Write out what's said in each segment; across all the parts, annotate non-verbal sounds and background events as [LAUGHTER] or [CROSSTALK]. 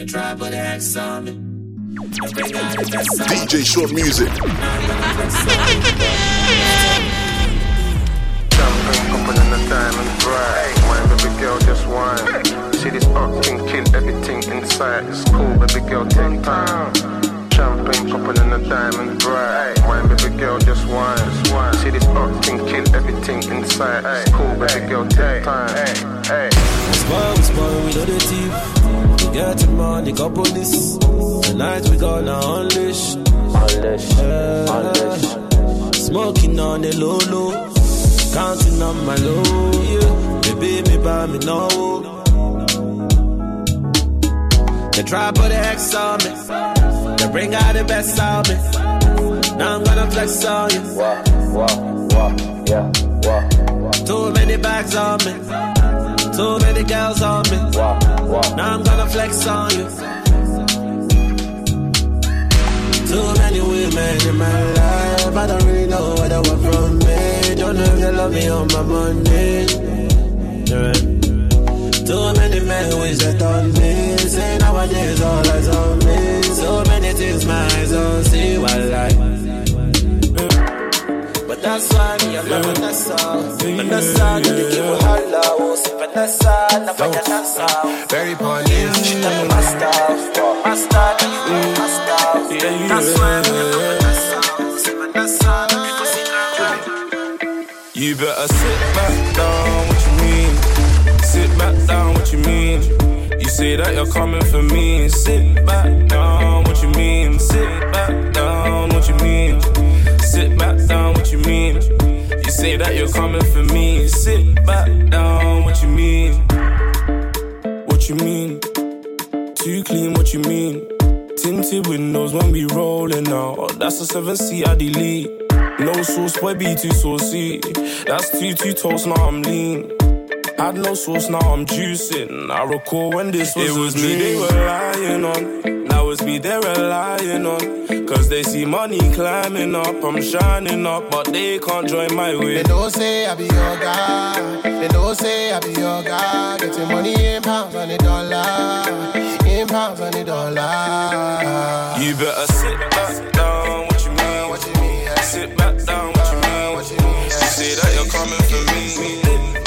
They try put an X on me. DJ Short Music. Champagne popping in the diamond bright. Wine, baby girl, just wine. See this up can kill everything inside. It's cool, baby girl, take time. Champagne popping in the diamond bright. Wine, baby girl, just wine. See this up can kill everything inside. It's cool, baby girl, take time. Hey, Spoil, we spoil, we know the thief. Get the money, got police. Tonight we gonna unleash. Unleash, unleash. Smoking on the low low. Counting on my low, yeah. Baby, me buy me no. They try put the X on me. They bring out the best out me. Now I'm gonna flex on you. Wah, wah, wah, yeah, wah, wah, Too many bags on me. Too many girls on me. Now I'm gonna flex on you. Too many women in my life. I don't really know what they want from me. Don't know if they love me on my money. Yeah. Too many men wish that on me. Say nowadays all eyes on me. So many things my eyes don't see. While I. Why me, I'm Vanessa. Vanessa, gonna keep it holla. Oh, see Vanessa, na Vanessa. Very polished. Tell me my style, my style, you my style. That's why me, not Vanessa. See Vanessa, now. You better sit back down, what you mean? Sit back down, what you mean? You say that you're coming for me. Sit back down, what you mean? Sit back down, what you mean? Sit back down, what you mean? You say that you're coming for me. Sit back down, what you mean? What you mean? Too clean, what you mean? Tinted windows when we rolling out. Oh, that's a 7C I delete. No sauce, boy, be too saucy. That's two, two toast, now I'm lean. Had no sauce, now I'm juicing. I recall when this was It was me they were lying on. It's me they're relying on. Cause they see money climbing up. I'm shining up, but they can't join my way. They don't say I be your guy. They don't say I be your guy. Getting money in pounds and a dollar. In pounds and a dollar. You better sit back down, what you mean? What you mean? Sit back down, what you mean? What you mean? You say that you're coming for me.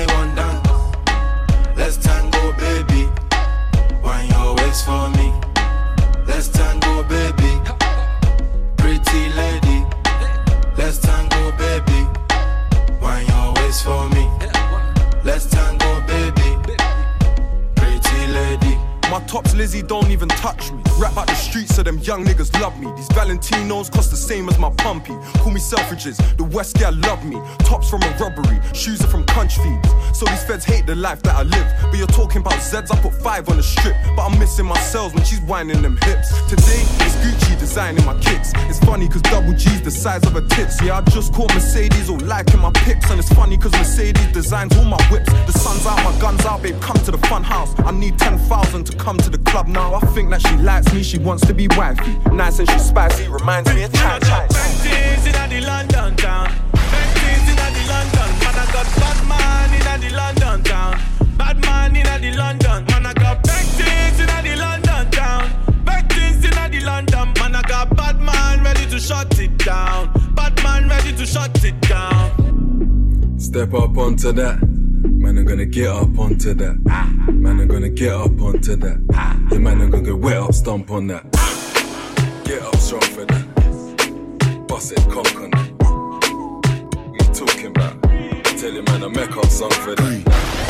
A one dance. Let's tango, baby. Wine your waist for me. Let's tango, baby. Pretty lady. Let's tango, baby. Wine your waist for me. Let's tango, baby. Pretty lady. My tops Lizzie don't even touch me. Rap out the streets so them young niggas love me. These Valentinos cost the same as my pumpy. Call me Selfridges, the West girl love me. Tops from a robbery, shoes are from country feeds. So these feds hate the life that I live. But you're talking about Zeds, I put five on the strip. But I'm missing my cells when she's whining them hips. Today, it's Gucci designing my kicks. It's funny cause double G's the size of her tits. Yeah, I just caught Mercedes all liking my pics. And it's funny cause Mercedes designs all my whips. The sun's out, my gun's out, babe, come to the fun house. I need 10,000 to come to the club now. I think that she likes me, she wants to be wifey. Nice and she's spicy, reminds me of Chai Chai. Things in the London town. Things in the London. Man, I got bad man in the London town. Bad man in the London. Man, I got big things in the London town. Big things in the London. Man, I got bad man ready to shut it down. Bad man ready to shut it down. Step up onto that. Man, I'm gonna get up onto that. Man, I'm gonna get up onto that. Yeah, man, I'm gonna get wet up, stomp on that. Get up strong for that. Bust it, cock on that. What you talking about? Tell you, man, I make up song for that.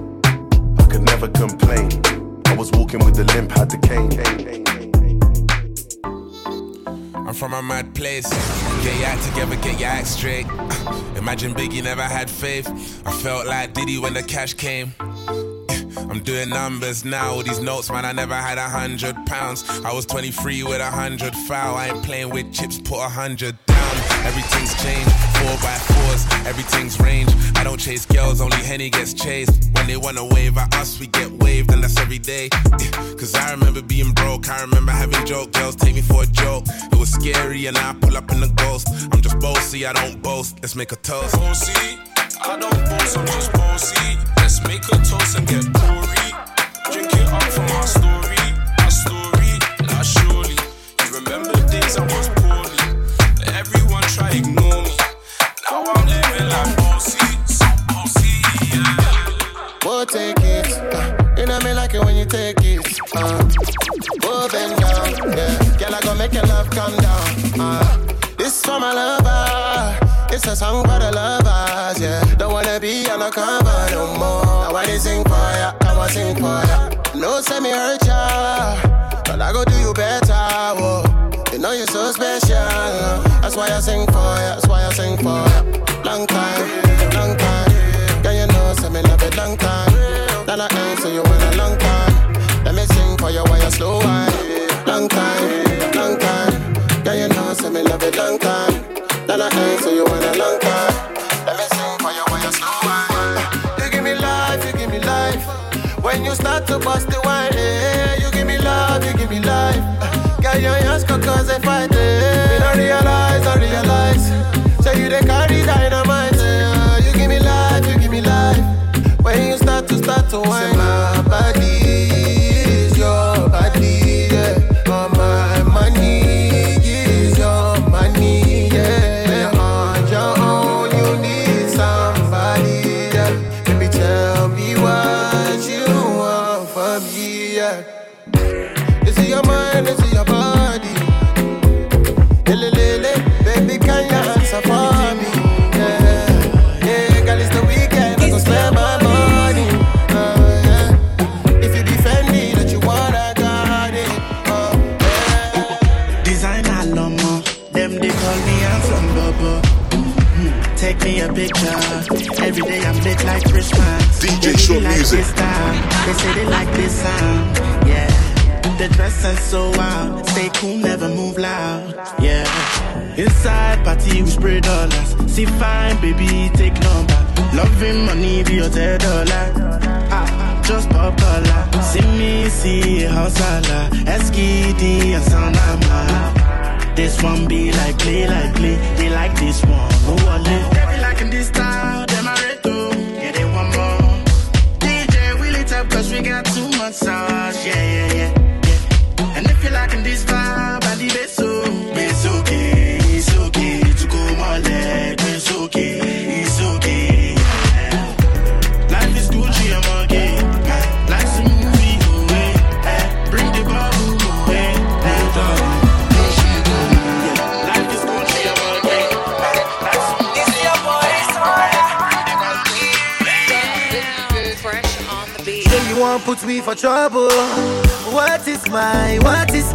Could never complain. I was walking with the limp, had the cane. I'm from a mad place. Get your act together, get your act straight. [LAUGHS] Imagine Biggie never had faith. I felt like Diddy when the cash came. [LAUGHS] I'm doing numbers now. All these notes, man, I never had a hundred pounds. I was 23 with a hundred foul. I ain't playing with chips, put a hundred down. Everything's changed, four by fours, everything's range. I don't chase girls, only Henny gets chased. When they wanna wave at us, we get waved, and that's every day. [LAUGHS] Cause I remember being broke, I remember having joke girls take me for a joke. It was scary, and I pull up in the ghost. I'm just bossy, I don't boast. Let's make a toast. Bossy, I don't boast, I'm just bossy. Let's make a toast and get glory. Drink it up from our story, ignore me. Now I'm living like so bossy, yeah. We'll take it. Uh, you know me like it when you take it. Uh, we'll bend down. Yeah. Girl, I gon' make your love come down. Uh, this for my lover. It's a song for the lovers. Yeah. Don't wanna be on a cover no more. I sing for ya. I wanna sing for ya. No, say me hurt ya. But I go do you better. Whoa. Know you're so special. That's why I sing for ya. That's why I sing for ya. Long time, long time. Girl, you know, say me love it long time. Then I answer you in a long time. Let me sing for you while you slow wine. Long time, long time. Girl, you know, say me love it long time. Then I answer you in a long time. Let me sing for you while you slow wine. You give me life, you give me life. When you start to bust the wine, eh, you give me love, you give me life. Your hands could cause a fight, eh. Me don't realize, I realize. So you they carry dynamite, eh. You give me life, you give me life. When you start to start to wine, Every day I'm lit like Christmas. DJ They Short like Music. They say they like this sound. Yeah. The dress is so wild. Stay cool, never move loud. Yeah. Inside party we spray dollars. See fine, baby, take number. Loving money, be your ten dollar. Ah, just pop collar. See me, see hustler. SKD and Sanama. This one be like play, like play. They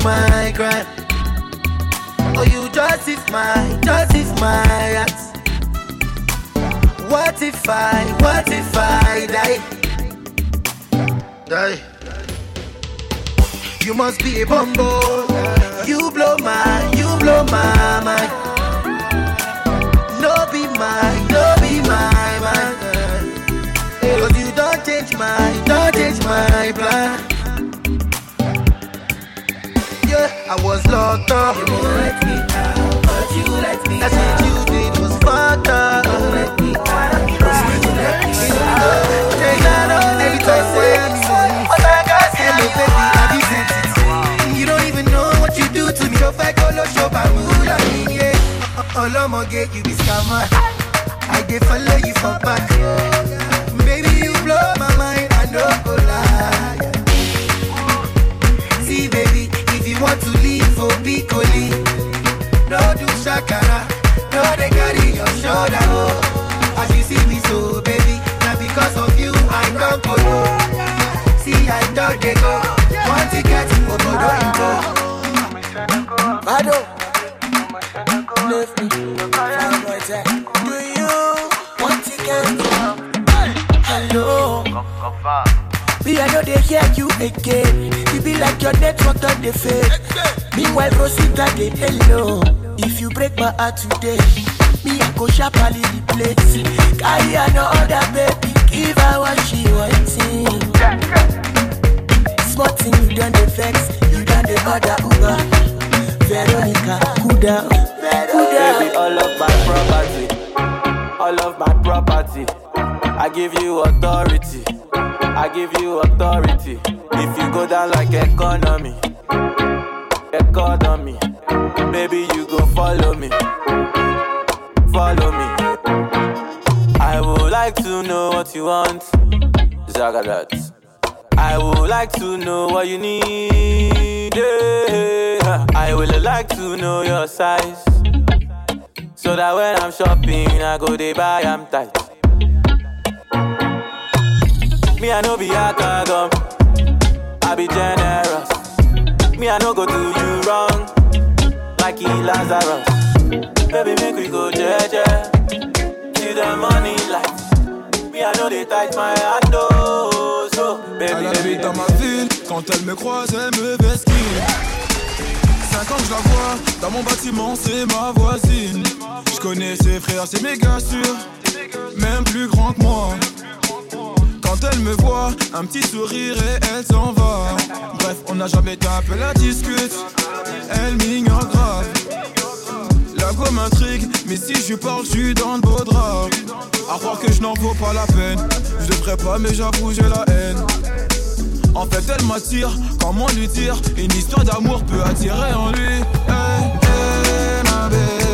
my crime? Oh, you justify, justify acts. What if I, what if I die? Die. You must be a bumbo. You blow my, you blow my mind. No be mine, no be my mind. Cause you don't change my, don't change my plan. I was locked up. You let me out, but you let me That's out. what you did was fucked up. You won't let me out, but you let me out. Take that on every time say But I got hello baby, I be sensitive. You don't even know what you do to me. Don't all show by mood, I mean, yeah. Uh, uh, all I'ma get you be scammer. I did follow you for back. You want to leave oh, for Piccoli, no do shakara, no they carry your shoulder. Oh. As you see me so, baby, now because of you, I don't go. See, I don't they go. Want to get to Obodo Ingo. Bado, left me, find my time. Do you want to get Hello. Me, I know they hear you again. You be like your network on the fade. Meanwhile, Rosita, they hello. If you break my heart today, me, I go sharply the place. Carry another baby, give her what she wanting. Smart thing, you done the vex, you done the other Uber. Veronica, cool down, cool down. Baby, all of my property, all of my property. I give you authority, I give you authority. If you go down like economy, economy, baby, you go follow me, follow me. I would like to know what you want, Zagadat. I would like to know what you need. yeah. I would like to know your size. So that when I'm shopping, I go they buy, I'm tight. Me, I know be a gum. I be generous. Me, I no go do you wrong. Like he Lazarus. Baby, make we go jeje. See the money light. Me, I know they tight my hand, oh. So, baby, Elle baby, habite dans ma ville, quand elle me croise, elle me vesquille. Cinq ans que je la vois, dans mon bâtiment, c'est ma voisine. Je connais ses frères, c'est méga sûr, même plus grand que moi. Quand elle me voit, un petit sourire et elle s'en va. Bref, on n'a jamais tapé la discute, elle m'ignore grave. La go m'intrigue, mais si je parle, je suis dans le beau drap. À croire que je n'en vaux pas la peine. Je devrais pas, mais j'avoue, j'ai la haine. En fait, elle m'attire, comment lui dire? Une histoire d'amour peut attirer en lui. Hey, hey, ma belle,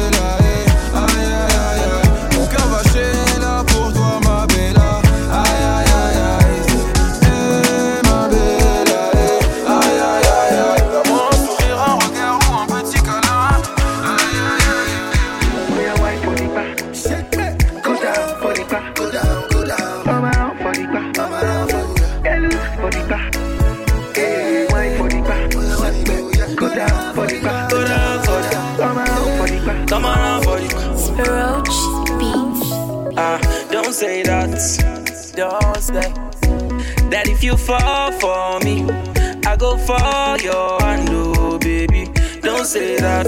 don't say that. Don't say that if you fall for me, I go for your hand, oh baby. Don't say that.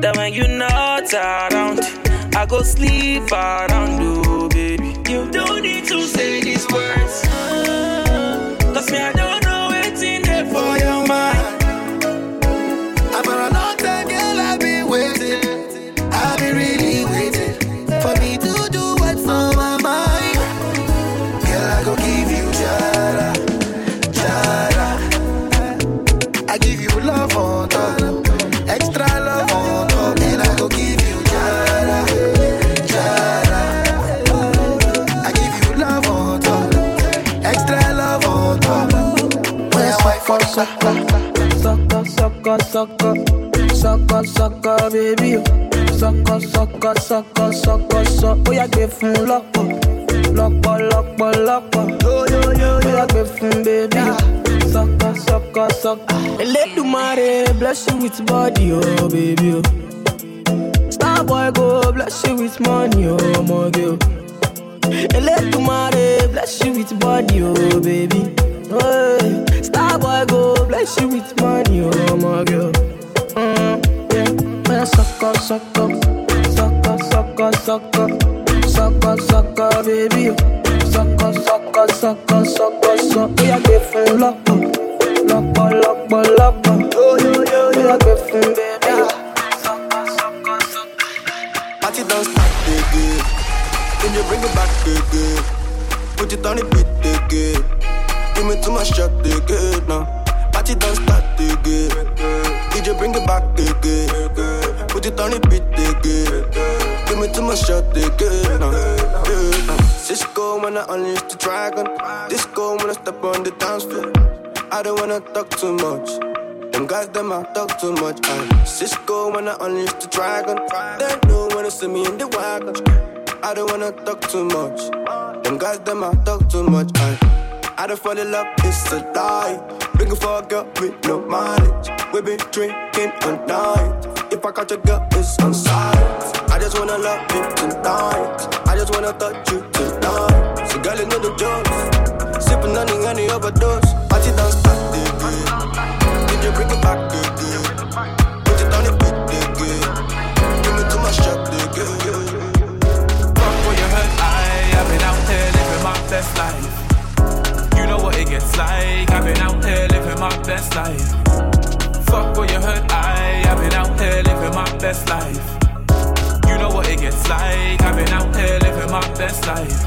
That when you're not around, I go sleep around, oh baby. You don't need to say these words. The Sucker, sucker, sucker, sucker, sucker, baby. Sucker, sucker, sucker, sucker, sucker. Ó yá gbé fún lọ́pọ̀, lọ́pọ̀, lọ́pọ̀, lọ́pọ̀. Ó yá gbé fún baby. Sucker, sucker, sucker. Elédùmarè bless you with body, oh baby. Oh. Star boy go bless you with money, oh ọmọge. Oh. Elédùmarè bless you with body, oh baby. Hey. Star boy go bless you with money, oh my girl. Mm, yeah. Man, sucker, sucker, sucker, sucker, sucker, sucker, sucker, baby. Sucker, sucker, sucker, sucker, sucker. Yeah, give fún lọ́pọ̀, Lockball, lockball, lockball. Yo, yo, yo, yo. Like a fin, baby. Party don't start again. Then you bring it back again. Put it on beat again. Give me too much shot again now. Party don't start again. DJ bring it back again. Put it on the beat again. Give me too much shot again now. Cisco when I unleash the dragon. Disco when I step on the dance floor. I don't wanna talk too much. Them guys, them I talk too much. I Cisco when I unleash the dragon. They know when they see me in the wagon. I don't wanna talk too much. Them guys, them I talk too much. I, I don't fall in love, it's a lie. Looking for a girl with no mileage. We been drinking all night. If I catch a girl, it's on sight. I just wanna love you tonight. I just wanna touch you tonight. So girl, you know the jokes. Sipping on the honey overdose. Party don't stop, again. Did you bring it back again? Put it on. Give me too much shot again. Fuck what you heard, I, I've been out here living my best life. You know what it gets like, I've been out here living my best life. Fuck what you heard, I, I've been out here living my best life. You know what it gets like, I've been out here living my best life.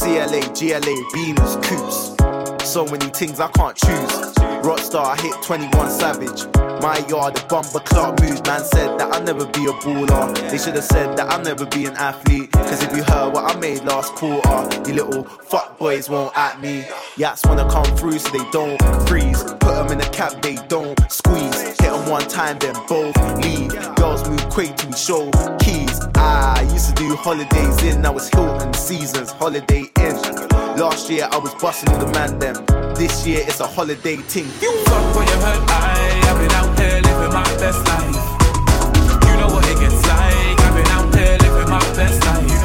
CLA, GLA, Beamers, Coops. So many things I can't choose. Rockstar, I hit 21 Savage. My yard, the bumper clock moves. Man said that I'll never be a baller. They should have said that I'll never be an athlete. Cause if you heard what I made last quarter, you little fuck boys won't at me. Yats wanna come through so they don't freeze. Put them in a cab, they don't squeeze. Hit them one time, then both leave. Girls move quick to show keys. I used to do holidays in, now it's Hilton seasons, holiday in. Last year I was busting the man them. This year it's a holiday ting. Fuck what you heard, I, I've been out here living my best life. You know what it gets like, I've been out here living my best life.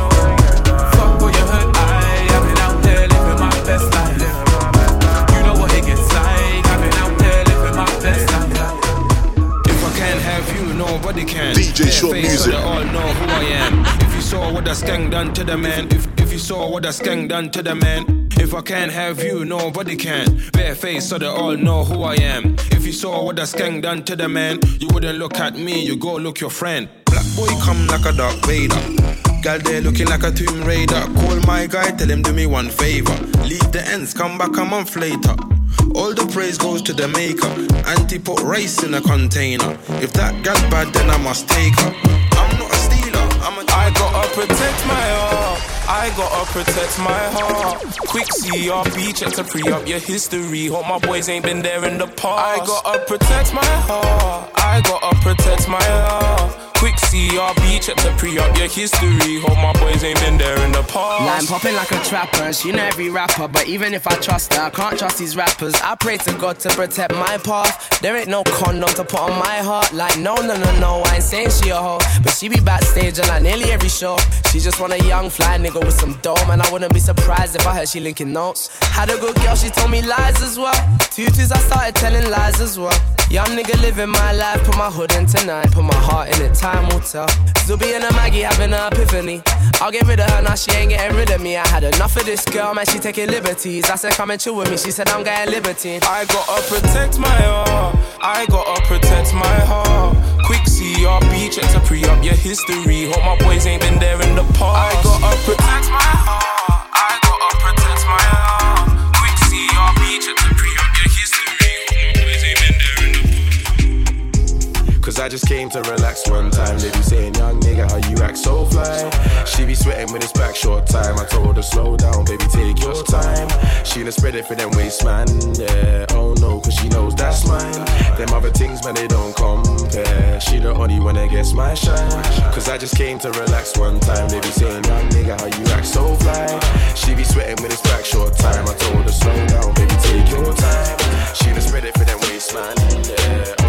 Nobody can. DJ Short face Music. So they all know who I am. If you saw what that skank done to the man, if, if you saw what that skank done to the man. If I can't have you, nobody can. Bare face so they all know who I am. If you saw what that skank done to the man, you wouldn't look at me, you go look your friend. Black boy come like a Darth Vader. Gal there looking like a Tomb Raider. Call my guy, tell him do me one favor. Leave the ends, come back a month later. All the praise goes to the maker. Auntie put rice in a container. If that gal bad, then I must take her. I'm not a stealer, I'm a I gotta protect my heart. I gotta protect my heart. Quick CRB, check to free up your history. Hope my boys ain't been there in the past. I gotta protect my heart. I gotta protect my heart. CRB, check to pre up your history. Hope my boys ain't been there in the past. Line popping like a trapper, she know every rapper, but even if I trust her, I can't trust these rappers. I pray to God to protect my path. There ain't no condom to put on my heart. Like, no, no, no, no, I ain't saying she a hoe, but she be backstage on like nearly every show. She just want a young fly nigga with some dome, and I wouldn't be surprised if I heard she linking notes. Had a good girl, she told me lies as well. Twos, I started telling lies as well. Young nigga living my life, put my hood in tonight, put my heart in it, time will tell. Zuby and a Maggie having an epiphany. I'll get rid of her, now she ain't getting rid of me. I had enough of this girl, man, she taking liberties. I said, come and chill with me, she said, I'm getting libertine. I gotta protect my heart. I gotta protect my heart. Quick CRB, check to pre up your history. Hope my boys ain't been there in the past. I gotta protect my heart. Cause I just came to relax one time. They be saying, young nigga, how you act so fly. She be sweating with it's back short time. I told her, slow down, baby, take your time. She done spread it for them waist, man. Yeah, oh no, cause she knows that's mine. Them other things, man, they don't compare. She the only one that gets my shine. Cause I just came to relax one time. They be saying, young nigga, how you act so fly. She be sweating with it's back short time. I told her, slow down, baby, take your time. She done spread it for them waist, man. Yeah,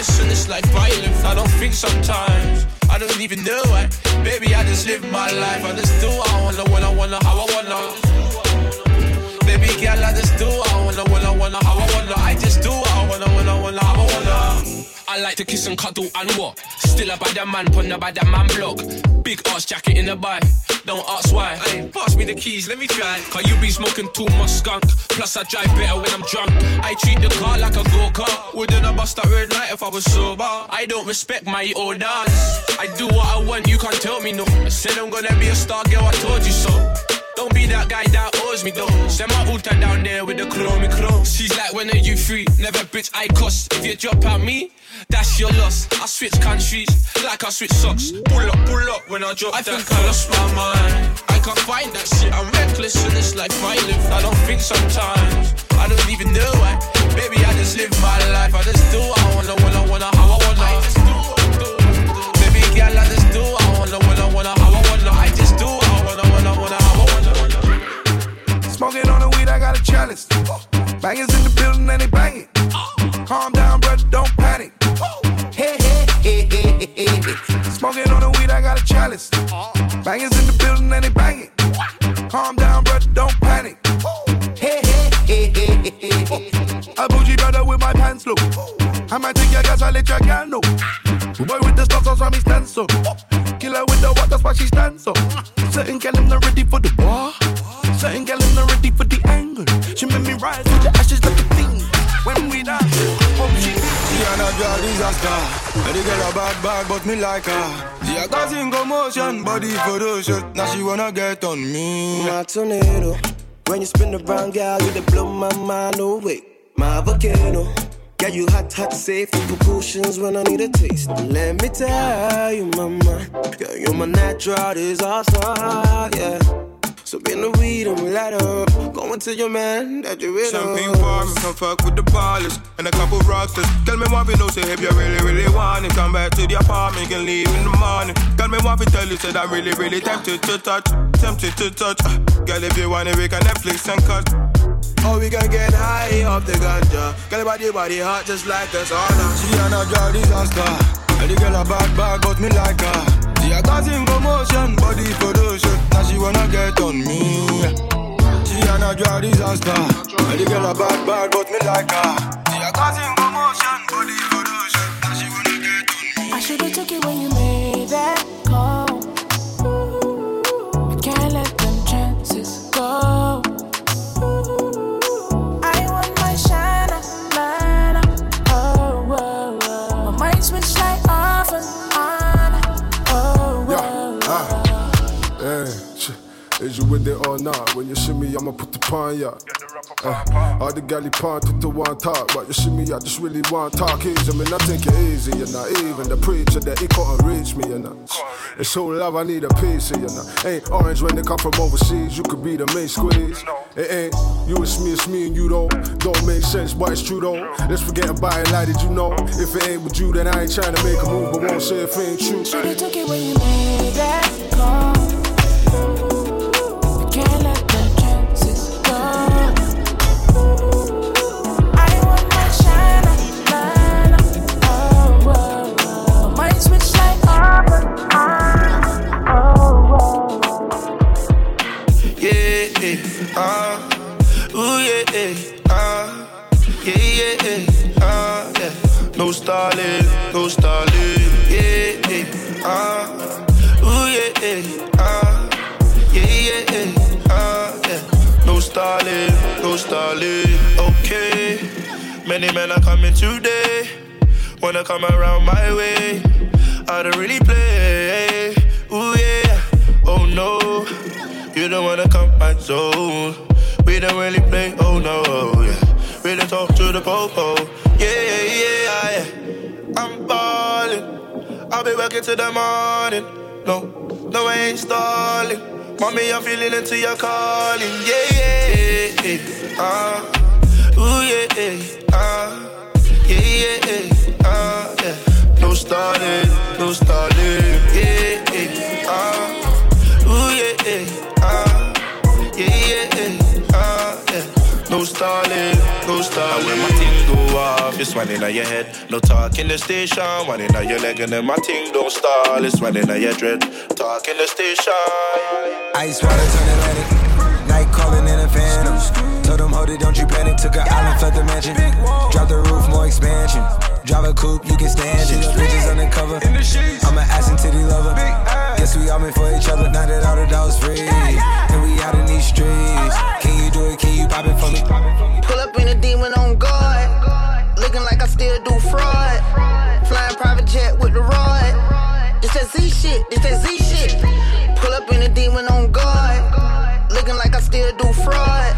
In this life violent. I don't think sometimes. I don't even know why. Baby, I just live my life. I just do what I wanna, when I wanna, how I wanna. Baby girl, I just do what I wanna, when I wanna, how I wanna. I just do what I wanna, when I wanna, how I wanna. I like to kiss and cuddle and what? Still a bad man, pon the bad man block. Big ass jacket in the bike. Don't ask why. Pass me the keys, let me try. Cause you be smoking too much skunk. Plus I drive better when I'm drunk. I treat the car like a go-kart. Wouldn't I bust that red light if I was sober? I don't respect my orders. I do what I want, you can't tell me no. I said I'm gonna be a star girl, I told you so. Don't be that guy that owes me though. Send my ultra down there with the chrome chrome. She's like, when are you free? Never bitch, I cost. If you drop out me, that's your loss. I switch countries like I switch socks. Pull up, pull up when I drop I that. think I lost my mind. I can't find that shit. I'm reckless in this life I live. I don't think sometimes. I don't even know why. Baby, I just live my life. I just do what I wanna, when I wanna, how I wanna. I Smoking on the weed, I got a chalice. Bangers in the building and they bang it. Calm down, brother, don't panic. Hey, hey, hey, hey, hey, hey. Smoking on the weed, I got a chalice. Bangers in the building and they bang it. Calm down, brother, don't panic. Hey, hey, hey, hey, hey, hey. A bougie brother with my pants low. I might take your gas, I let your girl know. Boy with the stocks on some he stands so. Killer with the what, that's why she stands so. Certain gal them not ready for the war. Certain gal them not ready for the angle. She made me rise with the ashes like a thing. When we dance, oh she. She and a girl disaster. And the girl a bad bad, but me like her. She a causing motion, body for the shit. Now she wanna get on me. My tornado. When you spin around, girl, you they blow my mind away. My volcano. Yeah, you hot, hot, safe with precautions when I need a taste. Let me tell you, mama. Yeah, you're my natural disaster. Yeah. So bring the weed and we light up. Go and tell your man that you're with Champagne us. me, come fuck with the ballers and a couple rocksters. Tell me what we know, say if you really, really want it, come back to the apartment, can leave in the morning. Tell me what we tell you, said I'm really, really tempted to touch, tempted to touch. Girl, if you want it, we can Netflix and cut. Oh, we can get high off the ganja. Girl, body, body hot just like the sauna. She and a girl disaster. And the girl a bad bad, but me like her. She a causing commotion, body shit. Now she wanna get on me. She and a girl disaster. And the girl a bad bad, but me like her. She a causing commotion, body shit. Now she wanna get on me. I should've took it when you made that call. With it or not? When you shimmy, I'ma put the pan ya. Uh, all the galley pan to the one talk, but you shimmy, I just really want talk easy. I mean, I take it easy, you know. Even the preacher that he couldn't reach me, you know. It's so love, I need a piece, of you know. Ain't orange when they come from overseas, you could be the main squeeze. It ain't you, it's me, it's me and you though. Don't make sense, but it's true though. Let's forget about it, like did you know? If it ain't with you, then I ain't trying to make a move, but won't say if it ain't true. Should've took it when you made that call. Yeah, uh, ooh, yeah, yeah, uh, yeah, yeah, yeah, uh, yeah. No stalling, no stalling, yeah, yeah, uh, ooh, yeah, uh, yeah, yeah, uh, yeah. No stalling, no stalling, okay. Many men are coming today, wanna come around my way. I don't really play, ooh, yeah, oh no. You don't wanna come my zone. We don't really play, oh no, yeah. We don't talk to the popo, yeah, yeah, yeah, yeah. I'm ballin', I'll be working till the morning. No, no, I ain't stalling. Mommy, I'm feeling into your calling, yeah, yeah, yeah, uh, ooh, yeah, yeah, uh, yeah, yeah, yeah, uh, yeah. No stalling, no stalling, yeah, yeah, uh, No stalling, no stalling. When my thing go off, it's one in your head. No talk in the station, one in your leg, and then my thing don't stall. It's one in your dread. Talk in the station. Ice water turn Atlantic. Night calling in a phantom. Told them, hold it, don't you panic. Took an island, fled the mansion. Drop the roof, more expansion. Drive a coupe, you can stand she it. Bridges undercover. I'm an ass and titty lover. Guess we all meant for each other. Now that all the dogs free, and we out in these streets. Can you do it? Can you pop it for me? Pull up in a demon on guard. Looking like I still do fraud. Flying private jet with the rod. It's that Z shit. It's that Z shit. Pull up in a demon on guard. Looking like I still do fraud.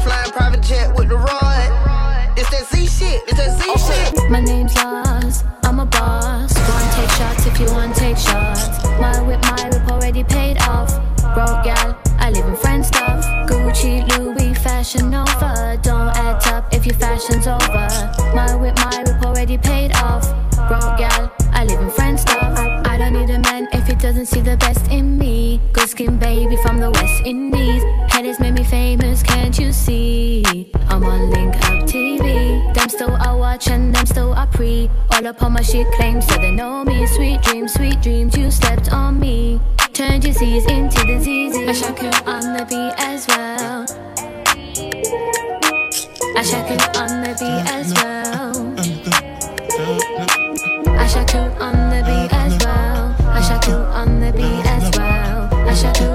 Flying private jet with the rod. It's that Z shit. It's that Z shit. My name's Lost, I'm a boss. And take shots if you want take shots. My whip, my whip already paid off. Broke gal, I live in friend stuff. Gucci, Louis, Fashion Nova. Don't act up if your fashion's over. My whip, my whip already paid off. Broke gal, I live in friend stuff. See the best in me. Good skin baby from the West Indies. Head Headers made me famous, can't you see? I'm on Link Up TV. Them still I watch and them still I pre. All up on my shit claims so they know me. Sweet dreams, sweet dreams, you slept on me. Turned Z's into the ZZ. I shock you on the beat as well. I shock you on the beat as well. I shock you on well. I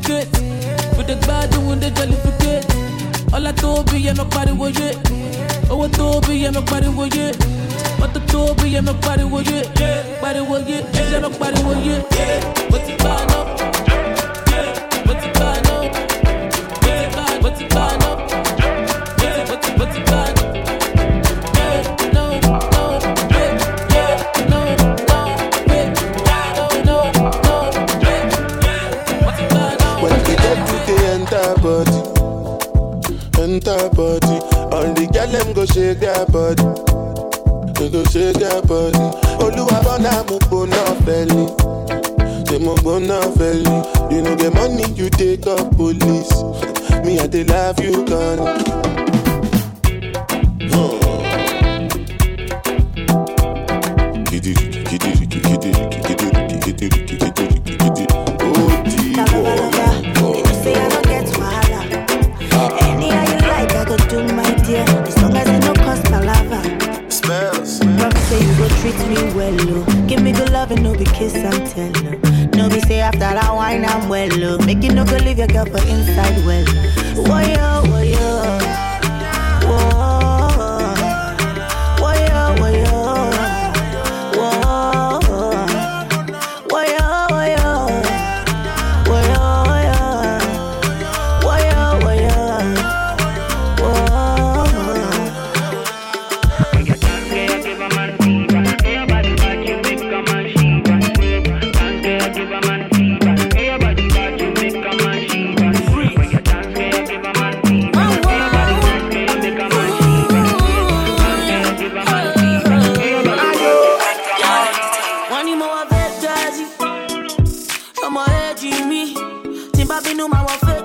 wọ́n ti suffocate kò dé gbádùn wọ́n dé jollificate ọlá tó bí yẹn mi pariwo yé owó tó bí yẹn mi pariwo yé mọ́tò tó bí yẹn mi pariwo yé pariwo yé ẹ̀jẹ̀ mi pariwo yé mo ti gbà náà mo tí n bá bínú máa wọ fẹ́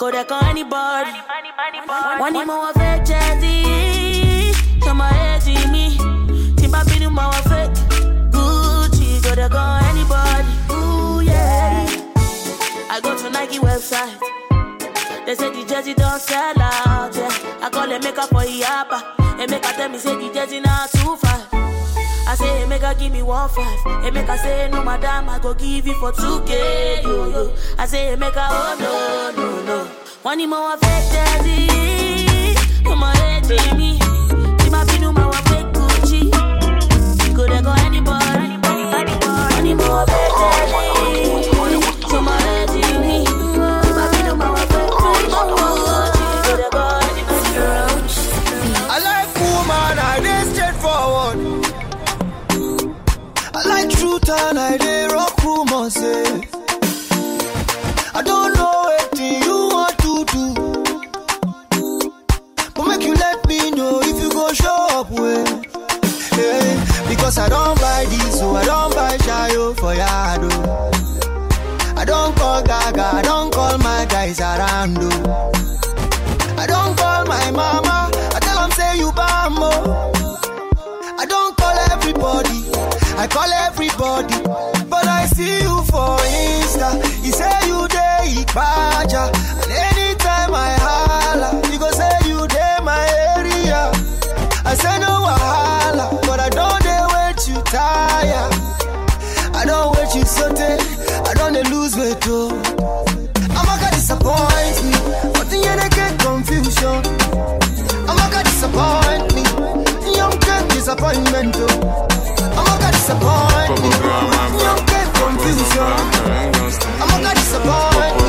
kò dẹ̀ kan anybody wọ́n ní mo wọ fẹ́ mi tí bá bínú máa wọ fẹ́ kò dẹ̀ kan anybody. I go to Nike website. They say the jersey don't sell out. Yeah. I call them make up for Iapa. And make tell me say the jersey now two five. I say, hey, make her give me one five. Hey, make her say, no, madam, I go give you for 2K. Yo, yo. I say, hey, make her, oh, no, no, no. One more daddy. No more head me. My pinu, my fake Gucci. Could I go anybody? One more fake I dey rock rumors. Eh. I don't know what you want to do, but make you let me know if you go show up well. Yeah, because I don't buy this, so I don't buy shayo for yard. oh. I don't call Gaga, I don't call my guys around. oh. I don't call my mama, I call everybody. But I see you for Insta, you say you day Ipaja. And anytime I holla, you go say you day my area. I say no wahala, but I don't dare wait you tire. I don't wait you sote, I don't dey lose weight oh. I'm not gonna disappoint me, but the end I get confusion. I'm not gonna disappoint me, young get disappointment oh. I'm not gonna disappoint young get confusion. I'm gonna disappoint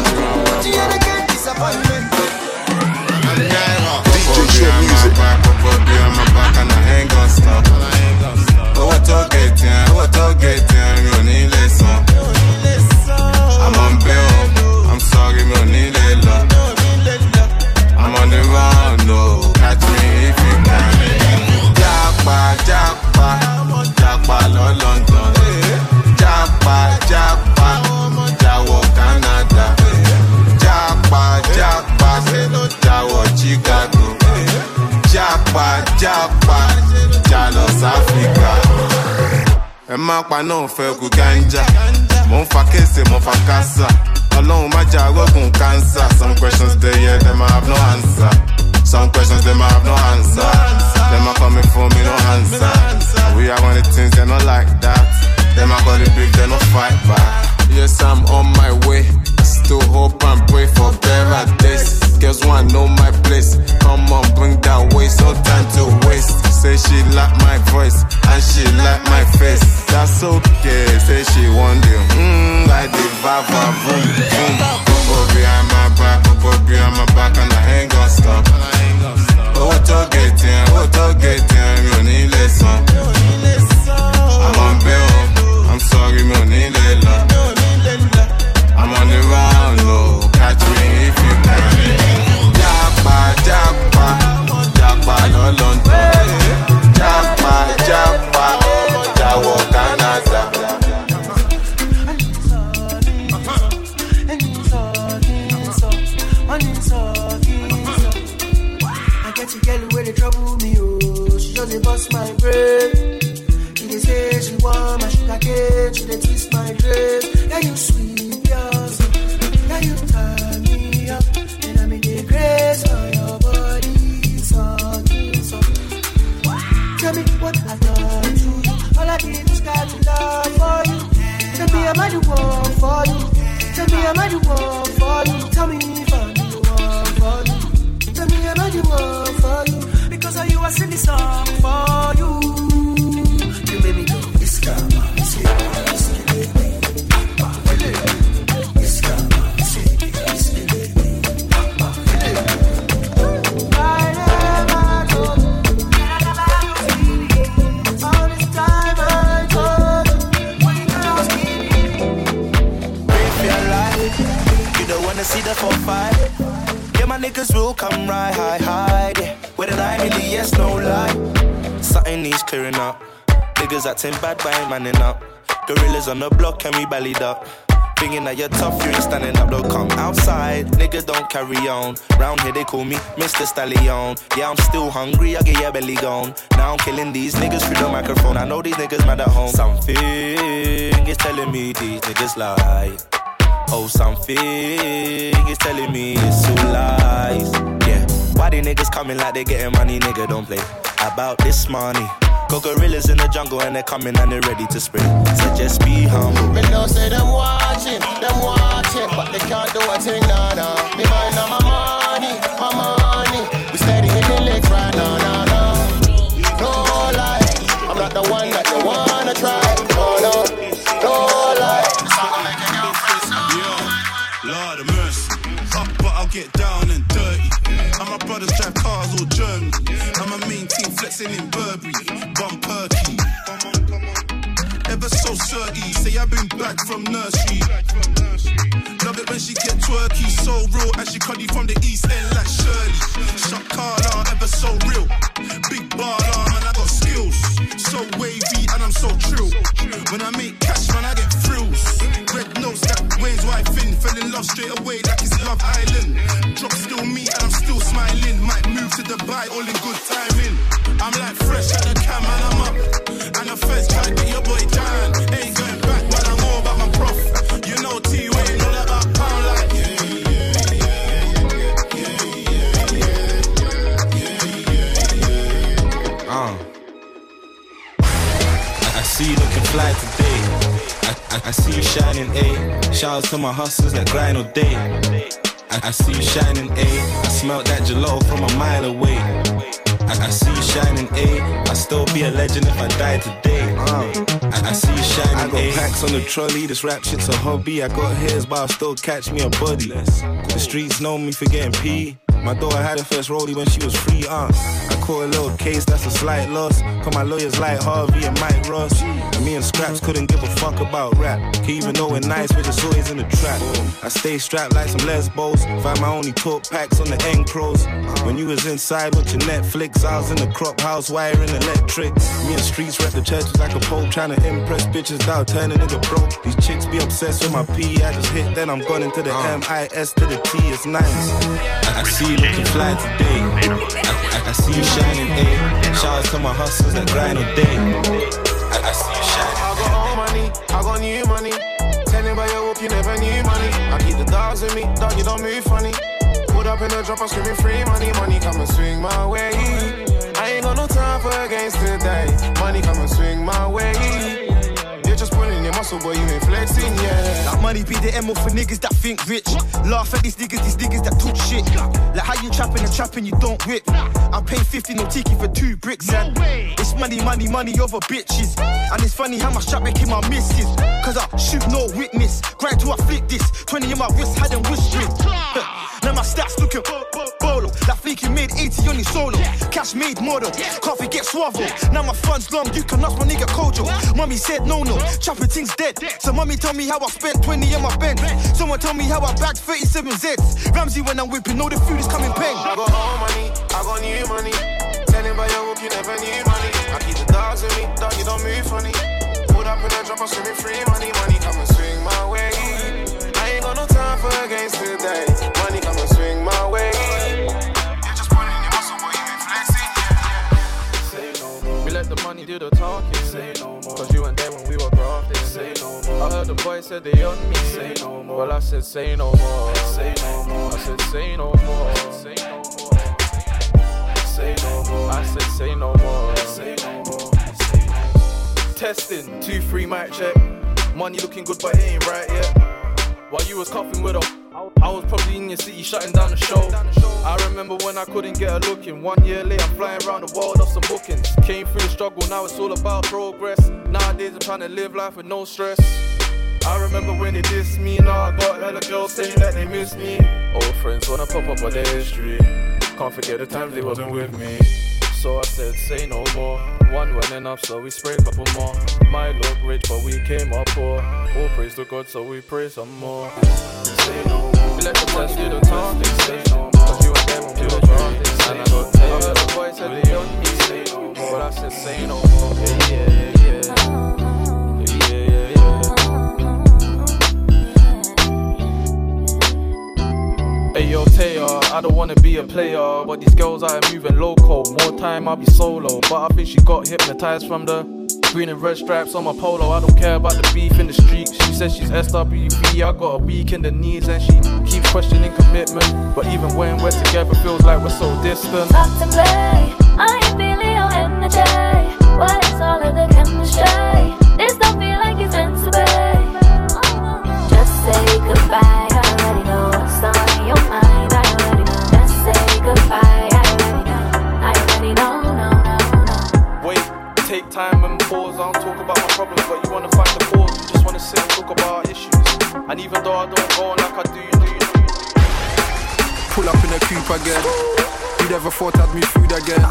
manning up. Gorillas on the block, and we bellied up. Thinking that you're tough, you ain't standing up, don't come outside. Nigga, don't carry on. Round here, they call me Mr. Stallion. Yeah, I'm still hungry, I get your belly gone. Now I'm killing these niggas through the microphone. I know these niggas mad at home. Something is telling me these niggas lie. Oh, something is telling me it's all lies. Yeah, why they niggas coming like they getting money, nigga? Don't play about this money. Got gorillas in the jungle and they're coming and they're ready to spring. So just be humble. Me know say them watching, them watching, but they can't do a thing, nah, nah. Me mind on my money, my money. We steady in the legs right now, nah, nah. No lie, I'm not the one that you wanna try. Oh no, no lie. This song will make your girlfriend so. Lord of mercy. Up, but I'll get down and dirty. And my brothers drive cars all German. And my main team flexing in Burberry. Certy. Say I've been back from nursery. Love it when she get twerky. So real. And she cuddy from the east end like Shirley. Shot Carla, ever so real. Big baller, man, I got skills. So wavy and I'm so true. When I make cash, man, I get thrills. Red nose, that Wayne's wife in. Fell in love straight away like it's Love Island. Drop still me and I'm still smiling. Might move to Dubai, all in good timing. I'm like fresh at the cam and I'm up. And the feds try to get your boy I, I, I see you shining, A. Shout out to my hustlers that grind all day. I, I see you shining, A. I smelt that gelato from a mile away. I, I see you shining, A. I still be a legend if I die today. Uh. I, I see you shining, I got A. packs on the trolley, this rap shit's a hobby. I got hairs, but I'll still catch me a body. The streets know me for getting P. My daughter had her first rollie when she was free, uh. I caught a little case, that's a slight loss. Cause my lawyers like Harvey and Mike Ross. And me and Scraps couldn't give a fuck about rap. Cause even though we're nice, we're just always in the trap. I stay strapped like some lesbos. Find my only talk packs on the end pros. When you was inside with your Netflix, I was in the crop house wiring electric. Me and streets rep the churches like a pope, trying to impress bitches without turning nigga broke. These chicks be obsessed with my P, I just hit, then I'm gone into the M I S to the T, it's nice. I, I see you looking fly today. I, I, I see you shining, A. Shout out to my hustlers that grind all day. I, I see you shining. I got old money, I got new money. Tell by your hope you never knew money. I keep the dogs with me, dog, you don't move funny. Put up in the drop, I'm screaming free money, money come and swing my way. I ain't got no time for games today. Money come and swing my way. You're just pulling your muscle, boy, you ain't flexing, yeah. That money be the MO for niggas that think rich. Laugh at these niggas, these niggas that talk shit. Like how you trapping and trapping, you don't whip. I pay 50 no tiki for two bricks, and it's money, money, money over bitches. And it's funny how much trap making my misses. Cause I shoot no witness. Grind till I flip this. 20 in my wrist, had them whispering. Now my stats looking bolo. That Fleeky made 80 on his solo. Cash made model. Can't forget swavel. Now my funds long, you can ask my nigga Kojo. Mommy said no, no. Trapping things dead. So mommy tell me how I spent 20 in my Benz. Someone tell me how I bagged 37 Zs. Ramsey when I'm whipping, know the food is coming peng. I got old money, I got new money. Telling by your hope you never knew money. I keep the dogs in me, dog, you don't move funny. Put up in drop, I'm screaming free money, money come the boys said they on me. Say no more. Well, I said say no more. Say no more. I said say no more. Say no more. Say no more. I said say no more. Say no more. Testing, two, three, mic check. Money looking good, but it ain't right yet. While you was coughing with a I was probably in your city shutting down the show. I remember when I couldn't get a look in. One year later, flying around the world off some bookings. Came through the struggle, now it's all about progress. Nowadays, I'm trying to live life with no stress. I remember when they dissed me, now I got hella girls saying that they miss me. Old friends wanna pop up on their history. Can't forget the times they wasn't with me. So I said, say no more. One went enough, so we sprayed a couple more. My look rich, but we came up poor. All praise to God, so we pray some more. Say no more. We let the test don't talk, they say no more. Cause you and them won't do the draw, they say no more. I the boy said they on me, say no more. But I said, say no more. Yeah, yeah, yeah. Be a player, but these girls are moving loco. More time I'll be solo, but I think she got hypnotized from the green and red stripes on my polo. I don't care about the beef in the streets. She says she's SWV. I got a weak in the knees and she keeps questioning commitment. But even when we're together, feels like we're so distant. Stop to play. I ain't feeling your energy. What is all of the chemistry? This don't feel like it's meant to be. Just say goodbye. Time and pause. I don't talk about my problems, but you wanna find the cause. You just wanna sit and talk about issues. And even though I don't go on like I do, you do, you do. Pull up in a coupe again. You never thought I'd meet food again.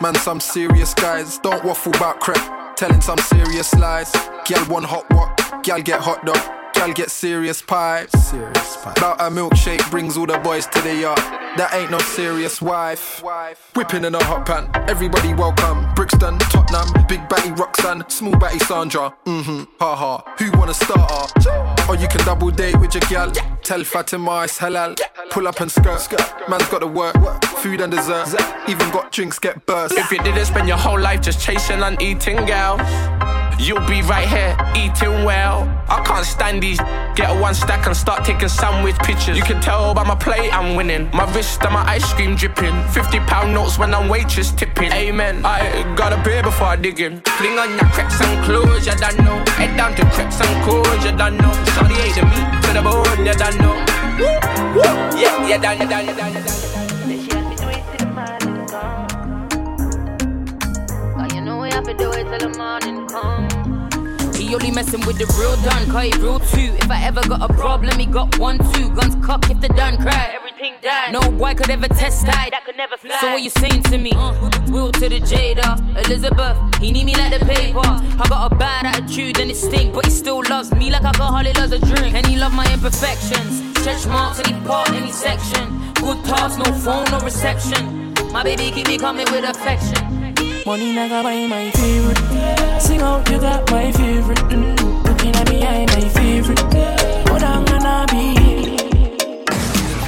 Man, some serious guys. Don't waffle about crap. Telling some serious lies. Gal one hot what? Gal get hot dog. Gal get serious pie. Serious pie. About a milkshake brings all the boys to the yard. That ain't no serious wife. Whipping in a hot pan. Everybody welcome. Brixton, Tottenham, Big Batty Roxanne, Small Batty Sandra. Mm-hmm. Ha ha. Who wanna start her? Or you can double date with your gal. Tell Fatima it's halal. Pull up and skirt. Man's got to work. Food and dessert. Even got drinks get burst. If you didn't spend your whole life just chasing and eating girls, you'll be right here eating well. I can't stand these. Get a one stack and start taking sandwich pictures. You can tell by my plate I'm winning. My wrist and my ice cream dripping. 50 pound notes when I'm waitress tipping. Amen. I got a beer before I dig in. Fling on your crepes and clothes, you don't know. Head down to crepes and clothes, you don't know. Shawty ate the meat to the bone, you don't know. Yeah, yeah, do it till the morning. He only messing with the real done, cause he real too. If I ever got a problem, he got one, two. Guns cock if the done cry. Everything died. No boy could ever test that. That could never fly. So what you saying to me? Uh, will to the Jada, Elizabeth. He need me like the paper. I got a bad attitude and it stink, but he still loves me like alcoholic loves a drink. And he love my imperfections. Stretch marks any part, any section. Good talks, no phone, no reception. My baby keep me coming with affection. Money I buy my favorite. Sing out, you got my favorite. Mm. Looking at me, I my favorite. But I'm gonna be.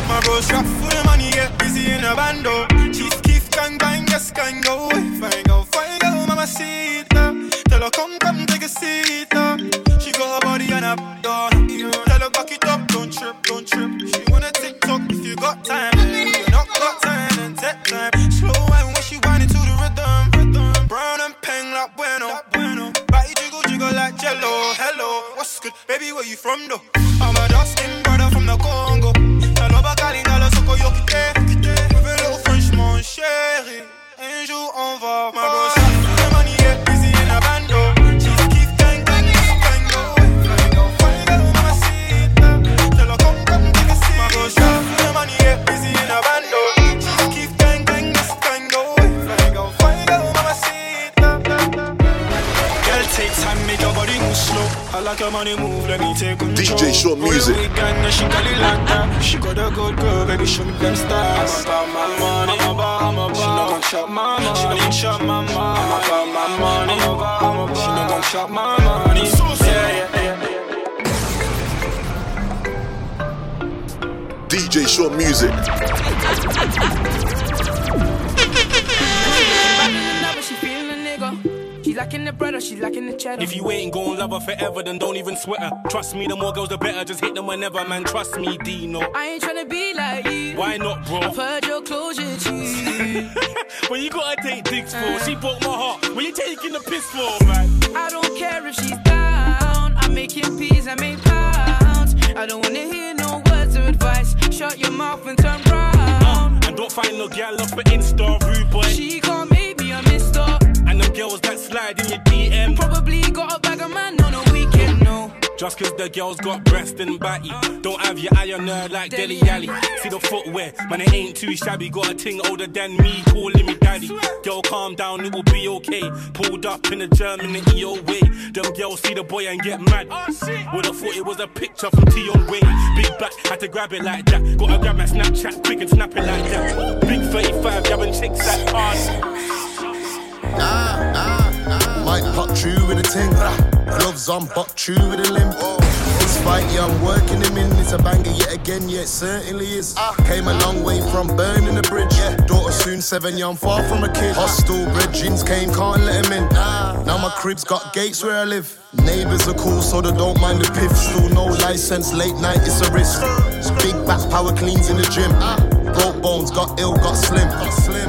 My bro shop for the money, get busy in a bando. Chief Keef gang bang, yes can go. Fine go, fine go, mama see Tell her come, come take a seat. She got her body and a door. Trip, don't trip. She wanna TikTok if you got time. If you not got time, then take time. Slow wine when she whining to the rhythm. rhythm. Brown and peng like bueno. bueno. Body jiggle jiggle like jello. Hello, what's good, baby? Where you from though? I'm a dark skin brother from the Congo. If you ain't gon' love her forever, then don't even sweat her. Trust me, the more girls, the better. Just hit them whenever, man. Trust me, Dino. I ain't tryna be like you. Why not, bro? I've heard your closure, G. [LAUGHS] When you gotta take dicks for, she broke my heart. When you taking the piss for, man? I don't care if she's down. I'm making peas, I make pounds. I don't wanna hear no words of advice. Shut your mouth and turn round. Uh, and don't find no gal off for Insta, rude boy. She can't girls that slide in your DM. Probably got a bag of man on a weekend, no. Just cause the girls got breast and batty. Don't have your eye on her like Dele Alli. See the footwear, man, it ain't too shabby. Got a ting older than me, calling me daddy. Girl, calm down, it will be okay. Pulled up in a German and EO way. Them girls see the boy and get mad. Oh, Would've thought it was a picture from Tion Wayne. Big back, had to grab it like that. Gotta grab my Snapchat quick and snap it like that. Big 35, grabbing chicks that hard. Might pop true with a ting. Gloves on, pop true with a limp. It's I'm working him in, it's a banger yet again, yet certainly is. Came a long way from burning the bridge. Yeah. Daughter soon seven, i'm far from a kid. Hostile bred jeans came, can't let him in. Now my crib's got gates where I live. Neighbors are cool, so they don't mind the piff. Still no license, late night, it's a risk. Big back power cleans in the gym. Broke bones, got ill, got slim.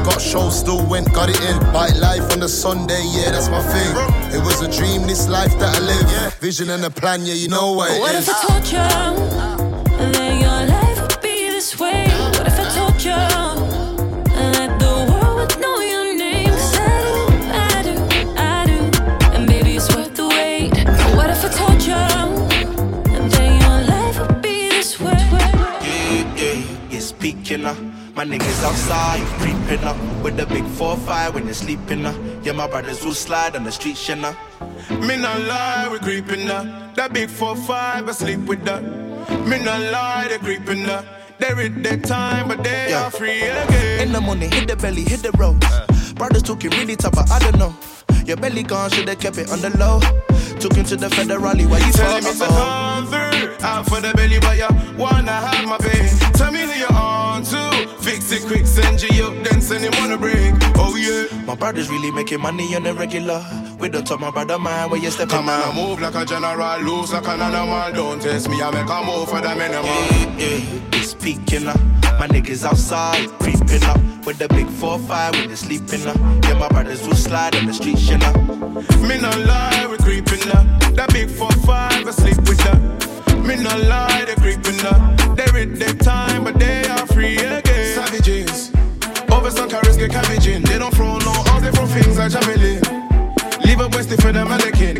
Got show, still went, got it in. Bite life on the Sunday, yeah, that's my thing. It was a dream, this life that I live. Vision and a plan, yeah, you know what it What is. if I told you My niggas outside, creeping up with the big 4-5 when you're sleeping up. Yeah, my brothers will slide on the street, you know. Me not lie, we creeping up. That big four five, I sleep with that. Me not lie, they creeping up. They read their time, but they Yeah. are free again. In the morning, hit the belly, hit the road. Brothers talking really tough, but I don't know. Your belly gone, should've kept it on the low. Took him to the federally, why you Telling me to come through, out for the belly, but you wanna have my baby. Tell me who you're on to. It quick, send you up, then send him on a break. Oh yeah. My brother's really making money on the regular. We don't talk my brother man where you stepping Come on, I move like a general, loose like an animal. Don't test me, I make a move for the minimum. Yeah, yeah, speaking up. My niggas outside, creeping up. With the big 4-5 when you're sleeping up. Yeah, my brothers will slide on the street, you know. Me no lie, we creeping up. That big four five, I sleep with that. Me no lie, they creeping up. They read their time, but they are free. Some carrots get cabbage in. They don't throw no all different things like javelin. Leave a Westie for the mannequin.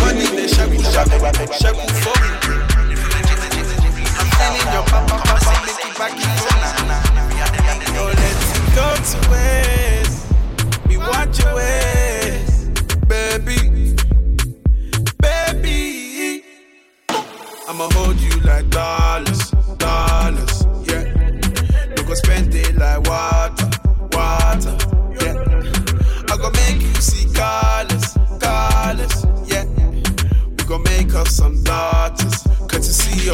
Money they shaku shaku shaku for me. I'm feeling your papa papa make it back in Don't let it go to waste. Be watch your ways, baby, baby. I'ma hold you like dollars, spend it like water, water, yeah. I gon' make you see colors, colors, yeah. We gon' make up some daughters, cause to see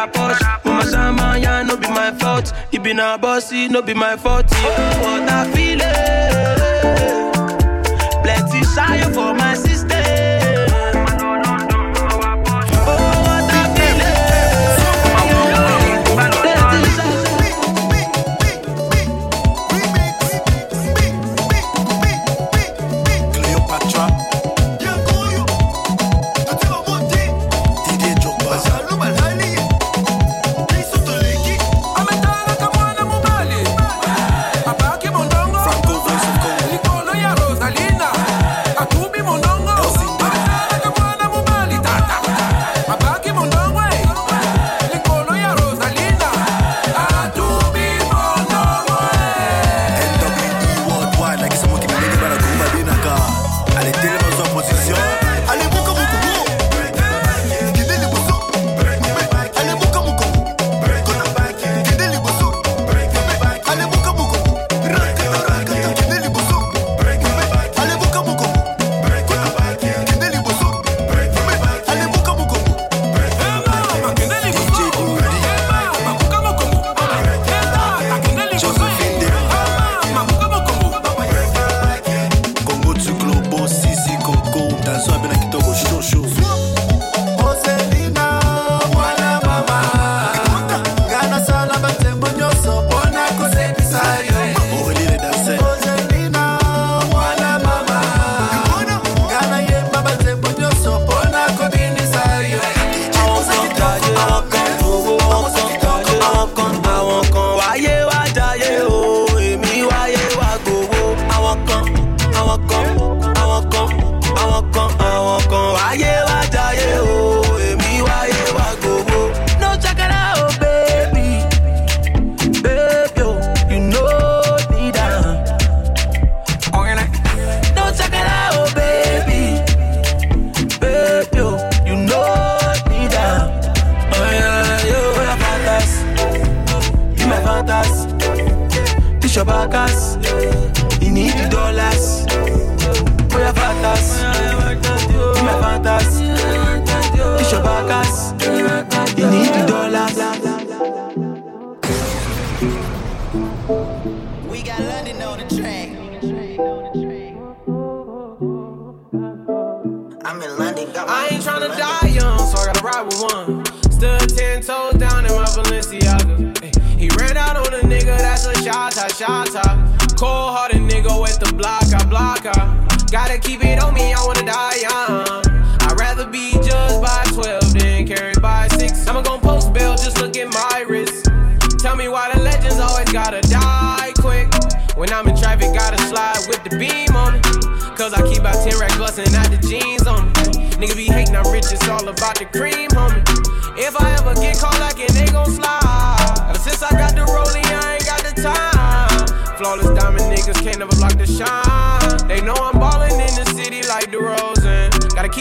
ra posh mo máa ṣàmáyà no be my fault. Ibi na bọ́sì no be my fault. Oh, what I feel plenty ṣayọ for my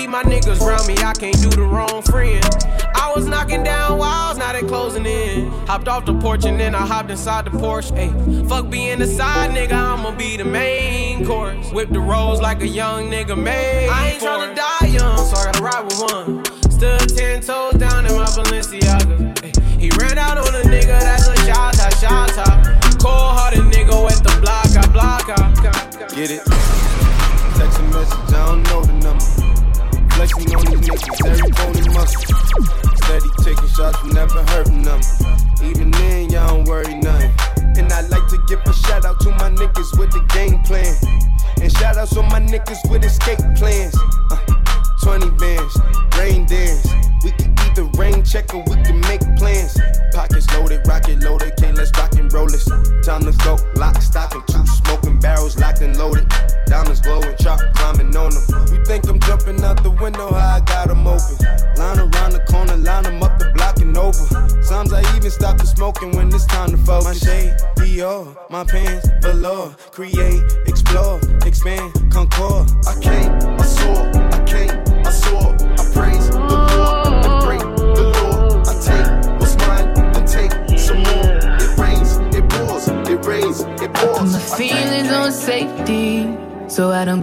keep my niggas round me, I can't do the wrong friend. I was knocking down walls, now they closing in. Hopped off the porch and then I hopped inside the Porsche. Ayy, fuck being the side nigga, I'ma be the main course. Whip the rolls like a young nigga made. I ain't tryna die young, so I gotta ride with one. Stood ten toes down in my Balenciaga. Ayy, he ran out on a nigga, that's a shot, top, shot. Cold hearted nigga with the block, I block, I. Get it? Flexing on these niggas, every bone and muscle. Steady taking shots, but never hurting them. Even then, y'all don't worry nothing. And I like to give a shout out to my niggas with the game plan. And shout outs on my niggas with escape plans.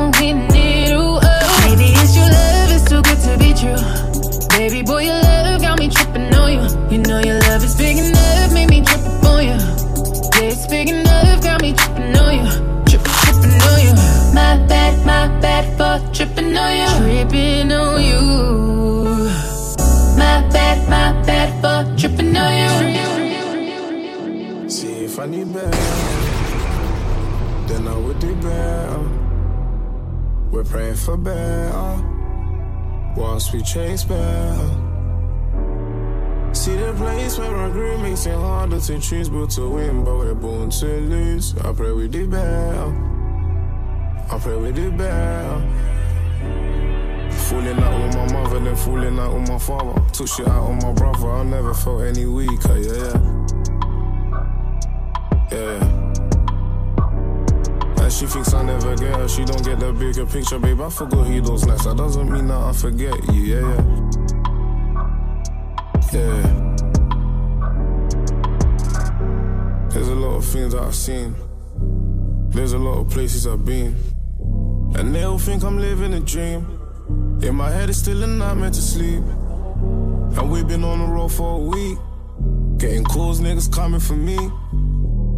on hitting it. Ooh, oh. Maybe it's your love, it's too good to be true. Baby boy, your love got me tripping on you. You know your love is big enough, made me trip up on you. Yeah, it's big enough, got me tripping on you. Trip, tripping on you. My bad, my bad for tripping on you. Tripping on you. My bad, my bad for tripping on you. See if I need better, then I would do better. We're praying for better, Once we chase better. See the place where our grew makes it harder to choose, but to win, but we're born to lose. I pray we do better. I pray we do better. Falling out with my mother, then falling out with my father. Took shit out on my brother, I never felt any weaker, yeah, yeah. Yeah. And she thinks I never get her, she don't get the bigger picture, babe. I forgot he those nights, that doesn't mean that I forget you, yeah, yeah. Yeah. There's a lot of things that I've seen, there's a lot of places I've been, and they all think I'm living a dream. In my head, it's still a nightmare to sleep. And we've been on the road for a week. Getting calls, niggas coming for me.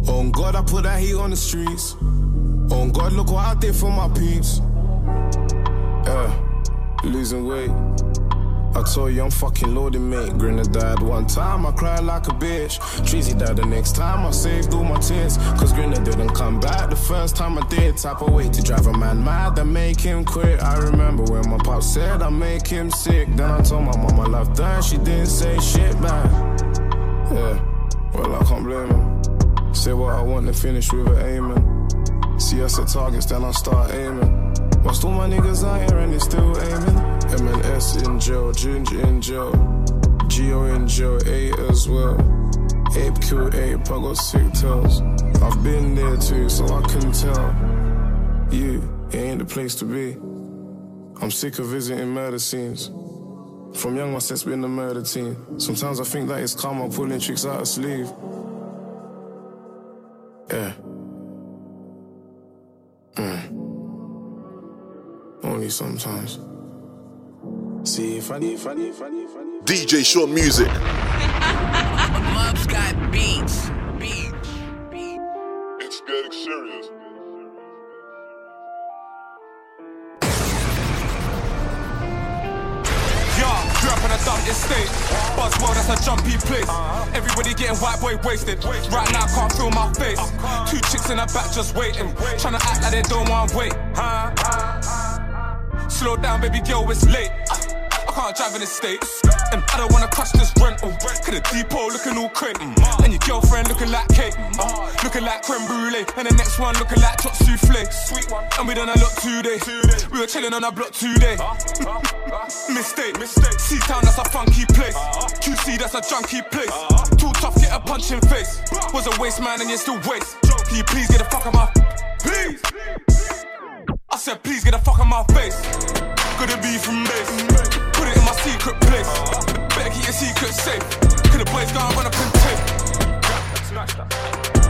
On God, I put that heat on the streets. On God, look what I did for my peeps. Yeah, losing weight. I told you I'm fucking loaded, mate. Died one time, I cried like a bitch. Treasy died the next time, I saved all my tears. Cause Grinner didn't come back the first time I did. Type of way to drive a man mad that make him quit. I remember when my pop said I'd make him sick. Then I told my mom I loved her, she didn't say shit back. Yeah, well, I can't blame him. Say what I want and finish with an aiming. See us at targets, then I start aiming. Whilst all my niggas out here and they still aiming. MNS in jail, Ginger in jail, Geo in jail, A as well. Ape kill ape, I got sick tells. I've been there too, so I can tell. You, it ain't the place to be. I'm sick of visiting murder scenes. From young, my sense been the murder team. Sometimes I think that it's karma pulling tricks out of sleeve. Yeah. Mm. Only sometimes. See if I need, if I need, if I need, if I need. DJ Short Music. Mubs got beats. beats. beats. It's getting serious. In a dumb that's a jumpy place. Everybody getting white boy wasted. Right now, can't feel my face. Two chicks in the back just waiting. Trying to act like they don't want to wait. Huh? Slow down, baby girl, it's late. Can't drive in the States. And I don't wanna crash this rental. Cause the depot looking all crent. And your girlfriend looking like cake. Looking like creme brulee. And the next one looking like top souffle. Sweet one. And we done a lot today. We were chilling on a block today. [LAUGHS] Mistake. Mistake. C-Town, that's a funky place. QC, that's a junkie place. Too tough, get a punch in face. Was a waste man and you still waste. Can you please get the fuck out my Please. I said, please get the fuck out my face. It be from base? Put it in my secret place. Better keep your secret safe. Could the boys gonna run up and tape?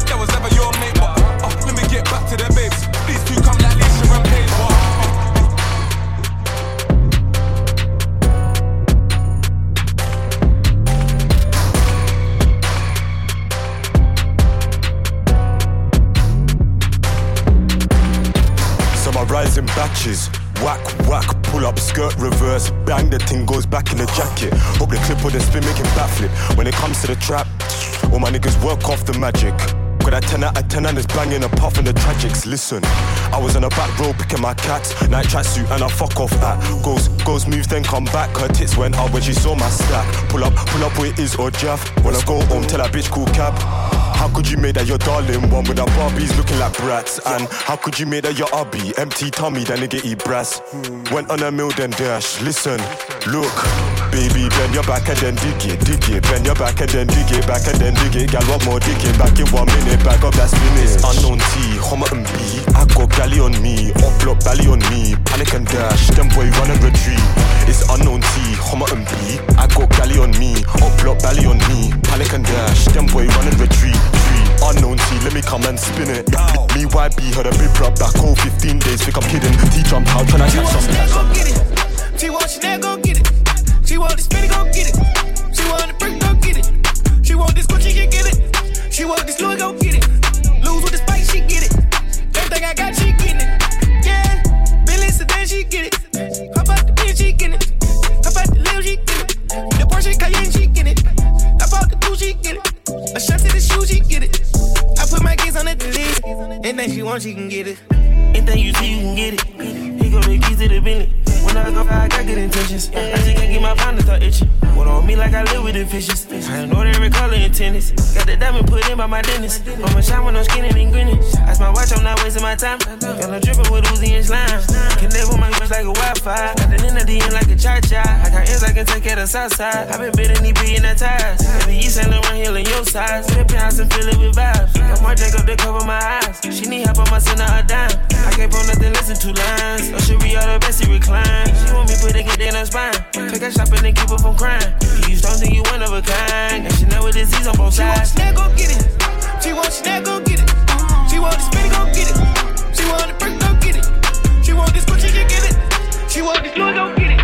That was never your mate, but uh, let me get back to the babes. These two come like Lisa and Paige, but are rising batches. Whack, whack, pull up, skirt reverse, bang, the thing goes back in the jacket. Hope the clip or the spin making backflip. When it comes to the trap, all my niggas work off the magic. Got a 10 out of 10 and it's banging apart from the tragics. Listen, I was on the back row picking my cats, night tracksuit and I fuck off at. Goes, goes, moves, then come back. Her tits went up when she saw my stack. Pull up, pull up where it is or Jeff. When I go home, tell that bitch cool cab. How could you make that your darling one with our Barbies looking like brats? And how could you make that your hubby? Empty tummy, that nigga eat brass. Went on a mill, then dash. Listen, look, baby, bend your back and then dig it, dig it. Bend your back and then dig it, back and then dig it. Gal, what more digging? Back in one minute, back up that spinach. Unknown T, Homerton B. I got galley on me, upload belly on me. Panic and dash, them boy run and retreat. It's unknown T, Homerton B. I got galley on me, upload belly on me. Panic and dash, them boy run and retreat. Unknown T, let me come and spin it. Me YB heard a big rap back home 15 days, think I'm kidding. T jump out, tryna catch some. Chanel, go get it. She want Chanel, go get it. She want the spinny, go get it. She want the brick, go get it. She want this Gucci, she get it. She want this Louis, go get it. Lose with the spice, she get it. Everything I got, she getting it. Yeah, Billy Sedan, she get it. How about the bitch, she get it. How about the lil, she get it. The Porsche Cayenne, she get it. I bought the two, she get it. A shirt to the shoe, she get it. I put my kids on the list. Anything she want, she can get it. Anything you see, you can get it. The keys to the Bentley. When I go, I got good intentions. I just can't get my mind to start itching. What on me like I live with the fishes. I know every color in tennis. Got the diamond put in by my dentist. I'ma shine when I'm skinny and grinning. Ice my watch, I'm not wasting my time. Got no dripping with Uzi and slime. Connect with my bitch like a Wi-Fi. Got the in the end like a cha-cha. I got ends I can take of the south side. I been bidding these being that ties. Every East Saint Laurent Hill in your size. Flip house and fill it with vibes. Got more Jacob to cover my eyes. She need help, I'ma send her a dime. I can't pull nothing, listen two lines. Or she be all the best, she recline. She want me put it in her spine. Take her shopping and keep her from crying. You don't think you one of a kind. And she know with disease on both sides. She want Chanel, go get it. She want Chanel, go get it. She want the spinny, go get it. She want the brick, go get it. She want this Gucci, she get it. She want this Louis, go get it.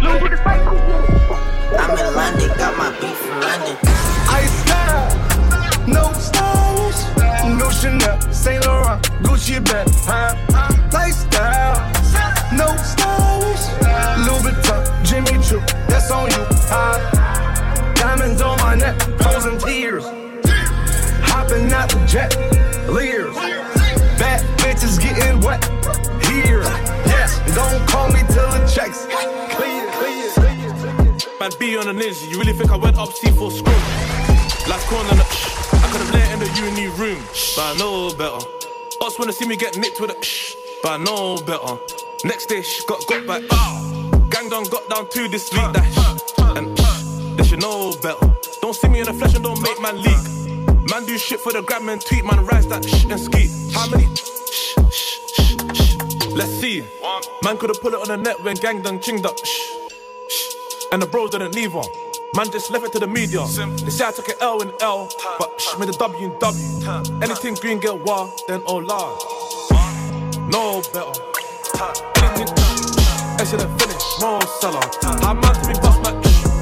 Louis with the spike, go get it. I'm in London, got my beef from London. Ice style, no stylish, no Chanel, Saint Laurent, Gucci bag, huh? Lifestyle, no stylish, Louis Vuitton, Jimmy Choo, that's on you? Diamonds on my neck, frozen tears, hopping out the jet, leers, bad bitches getting wet here. Yes, don't call me till the checks clear. Man, be on a ninja. You really think I went up C4 screw? Last corner. I could have let in the uni room, but I know better. Us wanna see me get nicked with a shh, but I know better. Next day, shh, got got back. Ah, gang done got down to this that shh, and shh, they should know better. Don't see me in the flesh and don't make man leak. Man do shit for the gram and tweet, man rise that shh and ski. How many? Shh, shh, shh, shh. Let's see. Man could've put it on the net when gang done chinged up. Shh. and the bros didn't leave her. Man just left it to the media. They say I took an L in L, but shh, made a W in W. Anything green get wild, then oh lord. No better. Have finished, no seller. How man to be bust my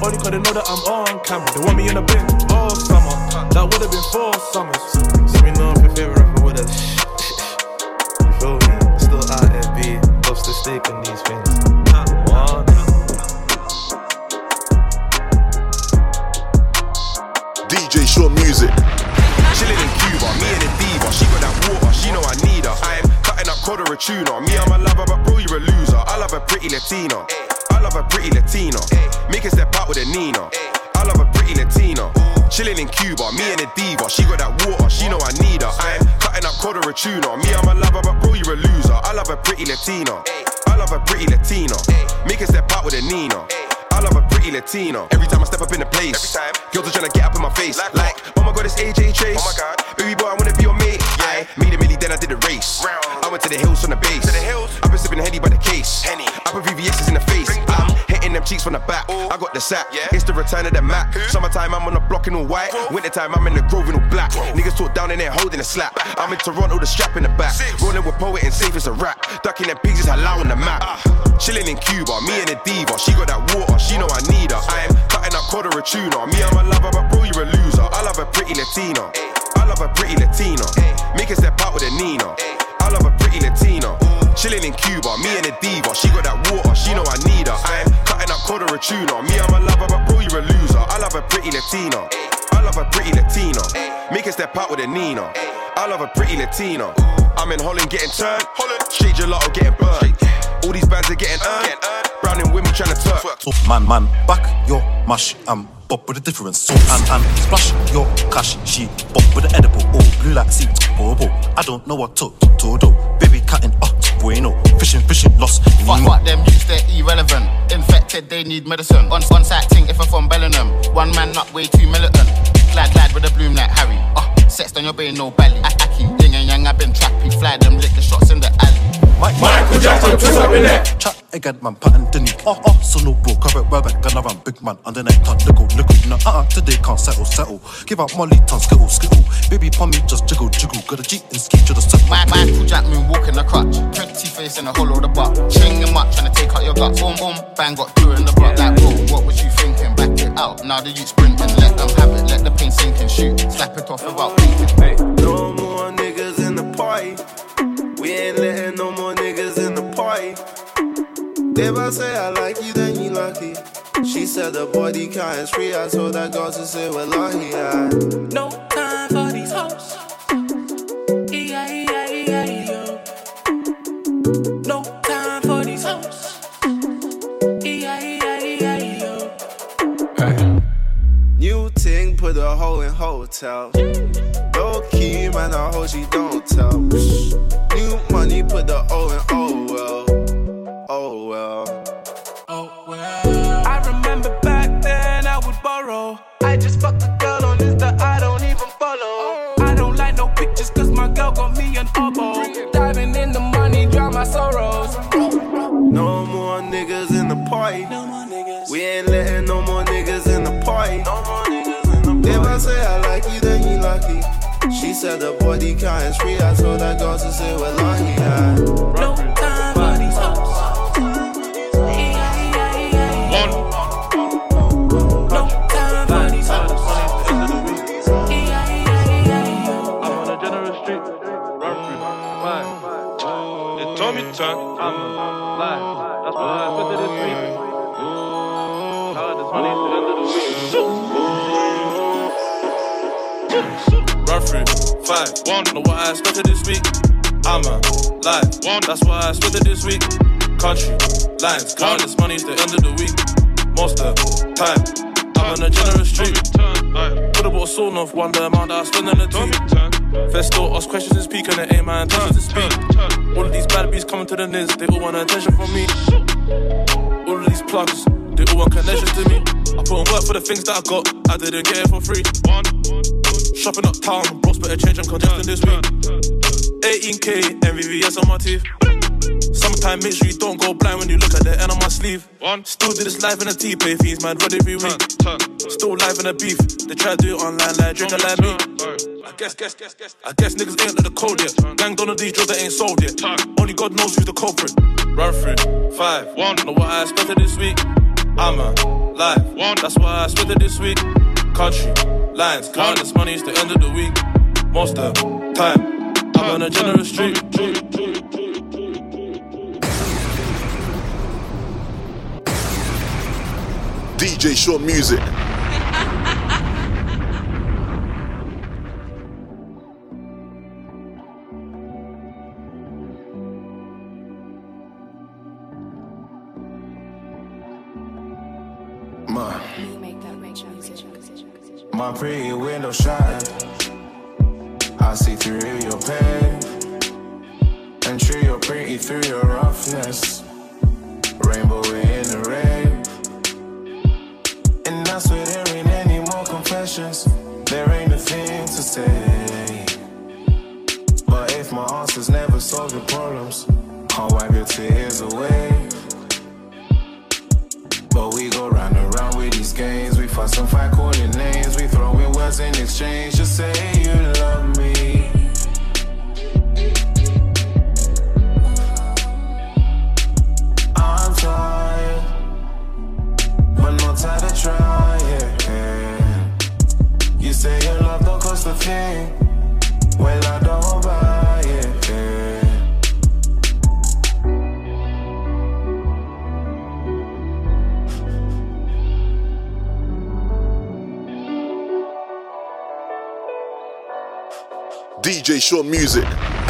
only cause they know that I'm on camera. They want me in the bin all summer. That would have been four summers. Let me know if your favorite rapper would have. Latina. I love a pretty Latina. Make a step out with a Nina. I love a pretty Latina. Chilling in Cuba, me and the diva. She got that water, she know I need her. I'm cutting up quarter a tuna. Me, I'm a lover, but bro, you're a loser. I love a pretty Latina. I love a pretty Latina. Make a step out with a Nina. I love a pretty Latina. Every time I step up in the place, Every time. girls are trying to get up in my face. Like, oh my god, it's AJ Chase. Oh my god, baby boy, I wanna be your mate. Yeah. I made a milli, then I did a race. Round. I went to the hills from the base. To the hills. I've been sipping Henny by the case. Henny. I put VVS's in the face. I'm hitting them cheeks from the back. I got the sack. Yeah. It's the return of the Mac. Summertime, I'm on the block in all white. Wintertime, I'm in the grove in all black. Niggas talk down in there holding a slap. I'm in Toronto, the strap in the back. Rolling with poet and safe as a rap. Ducking them pigs is halal on the map. Chilling in Cuba, me and the diva. She got that water, she know I need her. I'm cutting up quarter a tuna. Me, I'm a lover, but bro, you're a loser. I love a pretty Latina. I love a pretty Latina. Make a step out with a Nina. I love a pretty Latina. Chilling in Cuba, me and the diva. She got that water, she know I need her. I'm cutting up quarter a tuna. Me, I'm a lover, but bro, you're a loser. I love a pretty Latina. I love a pretty Latina. Make a step out with a Nina. I love a pretty Latina. I'm in Holland getting turned. Holland. Straight gelato getting burned. All these bands are getting earned. Browning with me trying to. So man, man, back your mash and um. Bop with a difference. So and and splash your cash. She bop with the edible. Oh, blue like sea, bobo. I don't know what to to do. Baby cutting, uh, bueno. Fishing, fishing, lost. Fuck, fuck them youths, they're irrelevant. Infected, they need medicine. On one side ting if I'm from Bellingham. One man not way too militant. Glad, glad with a bloom like Harry. Uh, sex on your brain, no belly. A- Aki, yin and yang, I've been trappy. Fly them, lick the shots in the alley. Michael Jackson, twist up in there. Chat again, man, pattern Denny. Oh, oh, so no bro, cover it, well back, gonna run big man under neck, ton, nickel, nickel. No, uh, uh, today can't settle, settle. Give out Molly, ton, skittle, skittle. Baby, pon me, just jiggle, jiggle. Got a G and ski to the set. My Michael Jack moon walking the crutch. Pretty face in the hollow of the butt. Ching him up, trying to take out your guts. Boom, boom, bang, got two in the block. Like, whoa, what was you thinking? Back it out. Now the youth sprinting. Let them have it, let the pain sink and shoot. Slap it off without thinking. No party. We ain't letting no more niggas in the party. If I say I like you, then you lucky. She said the body count is free. I told that girl to say well, yeah. No time for these hoes. E-I-E-I-E-I-E-O. No time for these hoes. E-I-E-I-E-I-E-O. New ting put a hoe in hotel. Key, man, I hope she don't tell. New money put the O in oh well. Oh well. I remember back then I would borrow. I just fucked a said the body count is free. I told that girl to say well, yeah. No time Five. One. Know what I expected this week. I'm a live. One. That's what I expected this week. Country. Lines. God, this money is the end of the week. Most of time. I'm on a generous street. Could've bought a sawn off one the amount that I spend on the two. Festo ask questions and speak and it ain't my intention to speak. All of these bad bees coming to the niz, they all want attention from me. All of these plugs, they all want connections to me. I put in work for the things that I got, I didn't get it for free. Shopping uptown, bros better change, I'm congested this week. 18k, MVVS on my teeth. Summertime, make sure you don't go blind when you look at the end of my sleeve. One. Still do this live in a T-Pay fiends, man, run every week. Still live in a beef. They try to do it online, like drink like me. I guess, guess, guess, guess. I guess niggas ain't at the code yet. Gang on these drugs that ain't sold yet. Only God knows who's the culprit. Run through five. One. Know what I expected this week. I'm a live. One. That's why I spent it this week. Country lines. Count this money, it's the end of the week. Most of the time, I'm on a generous street. DJ Sean Music. [LAUGHS] my pretty window shine. I see through your pain and through your pretty through your roughness. Rainbow in words in Sean Music.